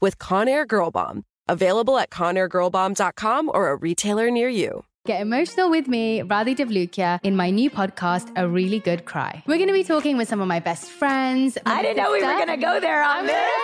with Conair Girl Bomb. Available at ConairGirlBomb.com or a retailer near you. Get emotional with me, Radhi Devlukia, in my new podcast, A Really Good Cry. We're going to be talking with some of my best friends. I didn't know we were going to go there on this.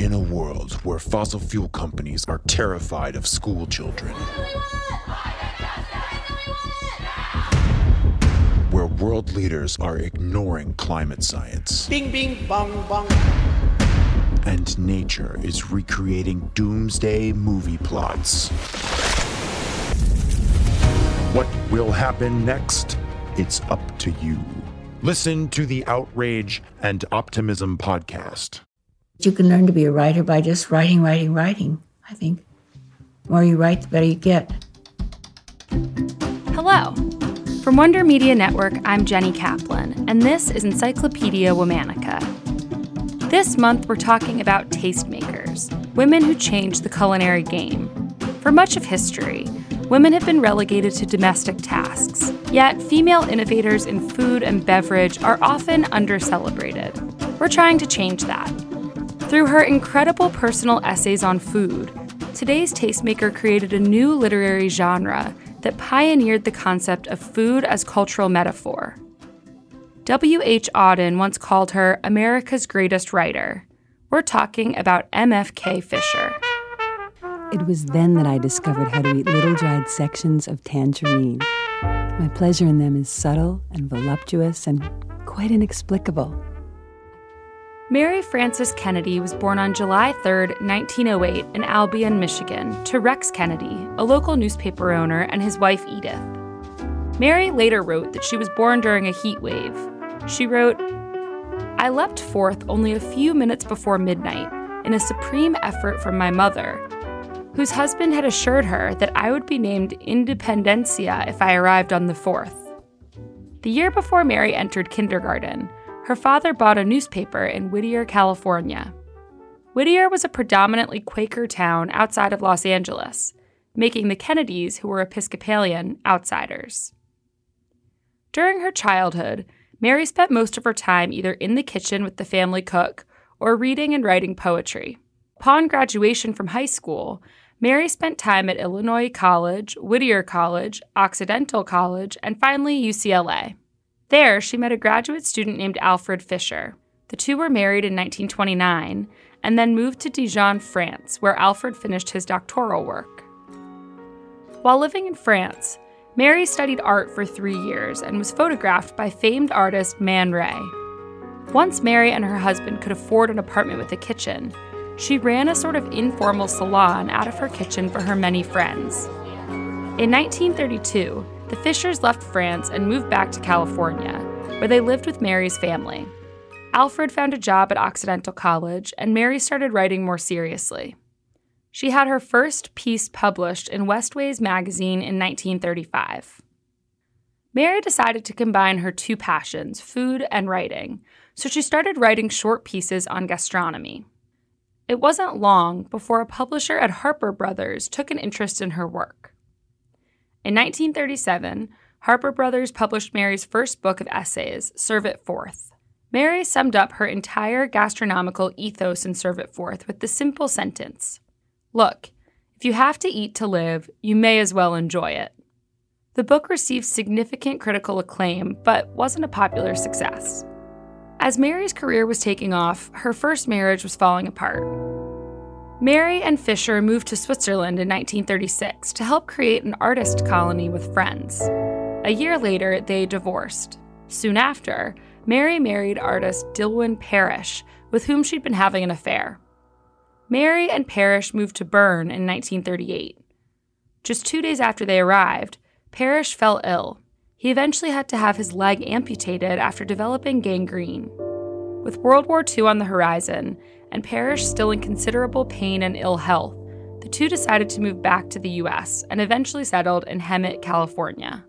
In a world where fossil fuel companies are terrified of school children, where world leaders are ignoring climate science, bing, bing, bong, bong, and nature is recreating doomsday movie plots. What will happen next? It's up to you. Listen to the Outrage and Optimism podcast. You can learn to be a writer by just writing, writing, writing. I think the more you write, the better you get. Hello. From Wonder Media Network, I'm Jenny Kaplan, and this is Encyclopedia Womanica. This month, we're talking about tastemakers, women who changed the culinary game. For much of history, women have been relegated to domestic tasks, yet, female innovators in food and beverage are often under-celebrated. We're trying to change that. Through her incredible personal essays on food, today's tastemaker created a new literary genre that pioneered the concept of food as cultural metaphor. W.H. Auden once called her America's greatest writer. We're talking about MFK Fisher. It was then that I discovered how to eat little dried sections of tangerine. My pleasure in them is subtle and voluptuous and quite inexplicable. Mary Frances Kennedy was born on July 3, 1908, in Albion, Michigan, to Rex Kennedy, a local newspaper owner, and his wife Edith. Mary later wrote that she was born during a heat wave. She wrote, I leapt forth only a few minutes before midnight in a supreme effort from my mother whose husband had assured her that I would be named Independencia if I arrived on the 4th. The year before Mary entered kindergarten, her father bought a newspaper in Whittier, California. Whittier was a predominantly Quaker town outside of Los Angeles, making the Kennedys, who were Episcopalian, outsiders. During her childhood, Mary spent most of her time either in the kitchen with the family cook or reading and writing poetry. Upon graduation from high school, Mary spent time at Illinois College, Whittier College, Occidental College, and finally UCLA. There, she met a graduate student named Alfred Fisher. The two were married in 1929 and then moved to Dijon, France, where Alfred finished his doctoral work. While living in France, Mary studied art for three years and was photographed by famed artist Man Ray. Once Mary and her husband could afford an apartment with a kitchen, she ran a sort of informal salon out of her kitchen for her many friends. In 1932, the Fishers left France and moved back to California, where they lived with Mary's family. Alfred found a job at Occidental College, and Mary started writing more seriously. She had her first piece published in Westways magazine in 1935. Mary decided to combine her two passions, food and writing, so she started writing short pieces on gastronomy. It wasn't long before a publisher at Harper Brothers took an interest in her work. In 1937, Harper Brothers published Mary's first book of essays, Serve It Forth. Mary summed up her entire gastronomical ethos in Serve It Forth with the simple sentence Look, if you have to eat to live, you may as well enjoy it. The book received significant critical acclaim, but wasn't a popular success. As Mary's career was taking off, her first marriage was falling apart. Mary and Fisher moved to Switzerland in 1936 to help create an artist colony with friends. A year later, they divorced. Soon after, Mary married artist Dilwyn Parrish, with whom she'd been having an affair. Mary and Parrish moved to Bern in 1938. Just two days after they arrived, Parrish fell ill. He eventually had to have his leg amputated after developing gangrene. With World War II on the horizon, and Parrish still in considerable pain and ill health, the two decided to move back to the US and eventually settled in Hemet, California.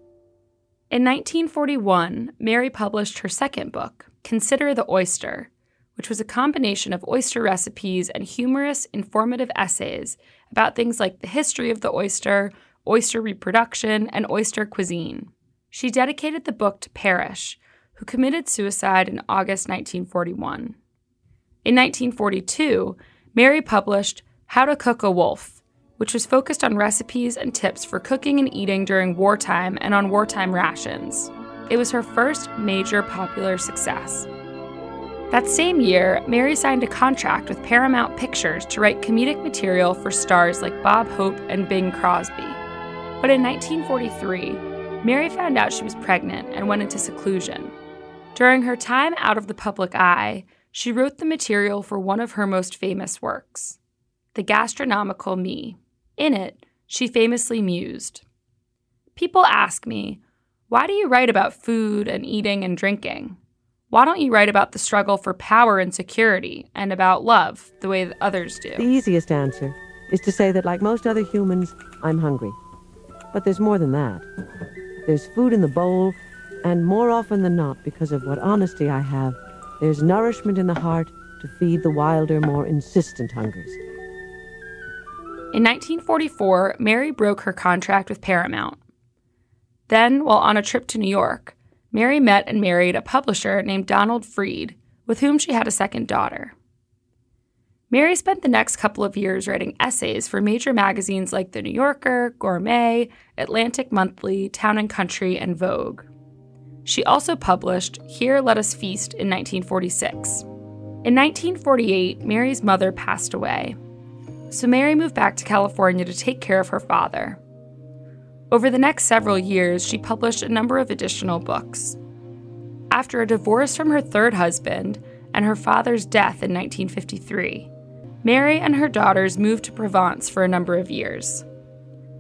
In 1941, Mary published her second book, Consider the Oyster, which was a combination of oyster recipes and humorous, informative essays about things like the history of the oyster, oyster reproduction, and oyster cuisine. She dedicated the book to Parrish, who committed suicide in August 1941. In 1942, Mary published How to Cook a Wolf, which was focused on recipes and tips for cooking and eating during wartime and on wartime rations. It was her first major popular success. That same year, Mary signed a contract with Paramount Pictures to write comedic material for stars like Bob Hope and Bing Crosby. But in 1943, Mary found out she was pregnant and went into seclusion. During her time out of the public eye, she wrote the material for one of her most famous works, The Gastronomical Me. In it, she famously mused People ask me, why do you write about food and eating and drinking? Why don't you write about the struggle for power and security and about love the way that others do? The easiest answer is to say that, like most other humans, I'm hungry. But there's more than that. There's food in the bowl, and more often than not, because of what honesty I have, there's nourishment in the heart to feed the wilder, more insistent hungers. In 1944, Mary broke her contract with Paramount. Then, while on a trip to New York, Mary met and married a publisher named Donald Freed, with whom she had a second daughter. Mary spent the next couple of years writing essays for major magazines like The New Yorker, Gourmet, Atlantic Monthly, Town and Country, and Vogue. She also published Here Let Us Feast in 1946. In 1948, Mary's mother passed away, so Mary moved back to California to take care of her father. Over the next several years, she published a number of additional books. After a divorce from her third husband and her father's death in 1953, Mary and her daughters moved to Provence for a number of years.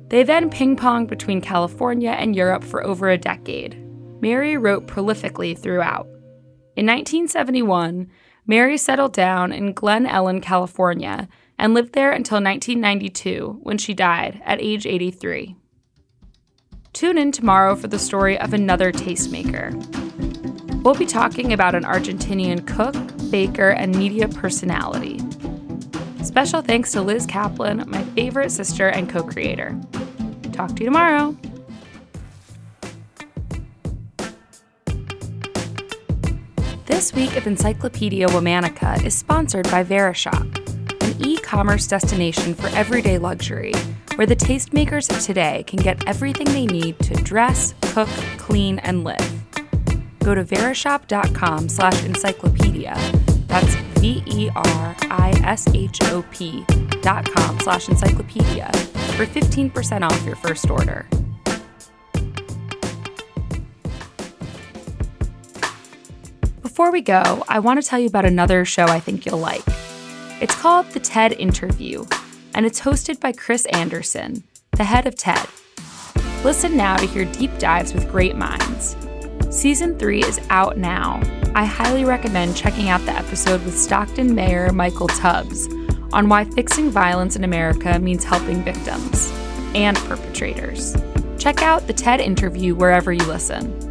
They then ping ponged between California and Europe for over a decade. Mary wrote prolifically throughout. In 1971, Mary settled down in Glen Ellen, California, and lived there until 1992 when she died at age 83. Tune in tomorrow for the story of another tastemaker. We'll be talking about an Argentinian cook, baker, and media personality. Special thanks to Liz Kaplan, my favorite sister and co creator. Talk to you tomorrow. This week of Encyclopedia Womanica is sponsored by Verishop an e commerce destination for everyday luxury, where the tastemakers of today can get everything they need to dress, cook, clean, and live. Go to verishop.com slash encyclopedia. That's V E R I S H O P dot com slash encyclopedia for 15% off your first order. Before we go, I want to tell you about another show I think you'll like. It's called The TED Interview, and it's hosted by Chris Anderson, the head of TED. Listen now to hear deep dives with great minds. Season 3 is out now. I highly recommend checking out the episode with Stockton Mayor Michael Tubbs on why fixing violence in America means helping victims and perpetrators. Check out the TED interview wherever you listen.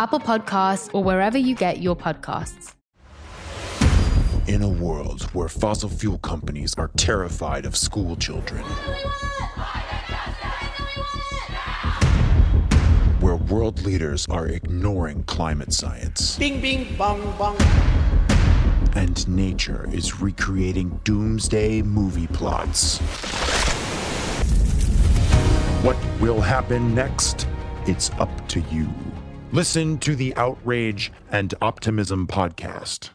Apple Podcasts, or wherever you get your podcasts. In a world where fossil fuel companies are terrified of school children, where world leaders are ignoring climate science, bing, bing, bong, bong, and nature is recreating doomsday movie plots. What will happen next? It's up to you. Listen to the Outrage and Optimism podcast.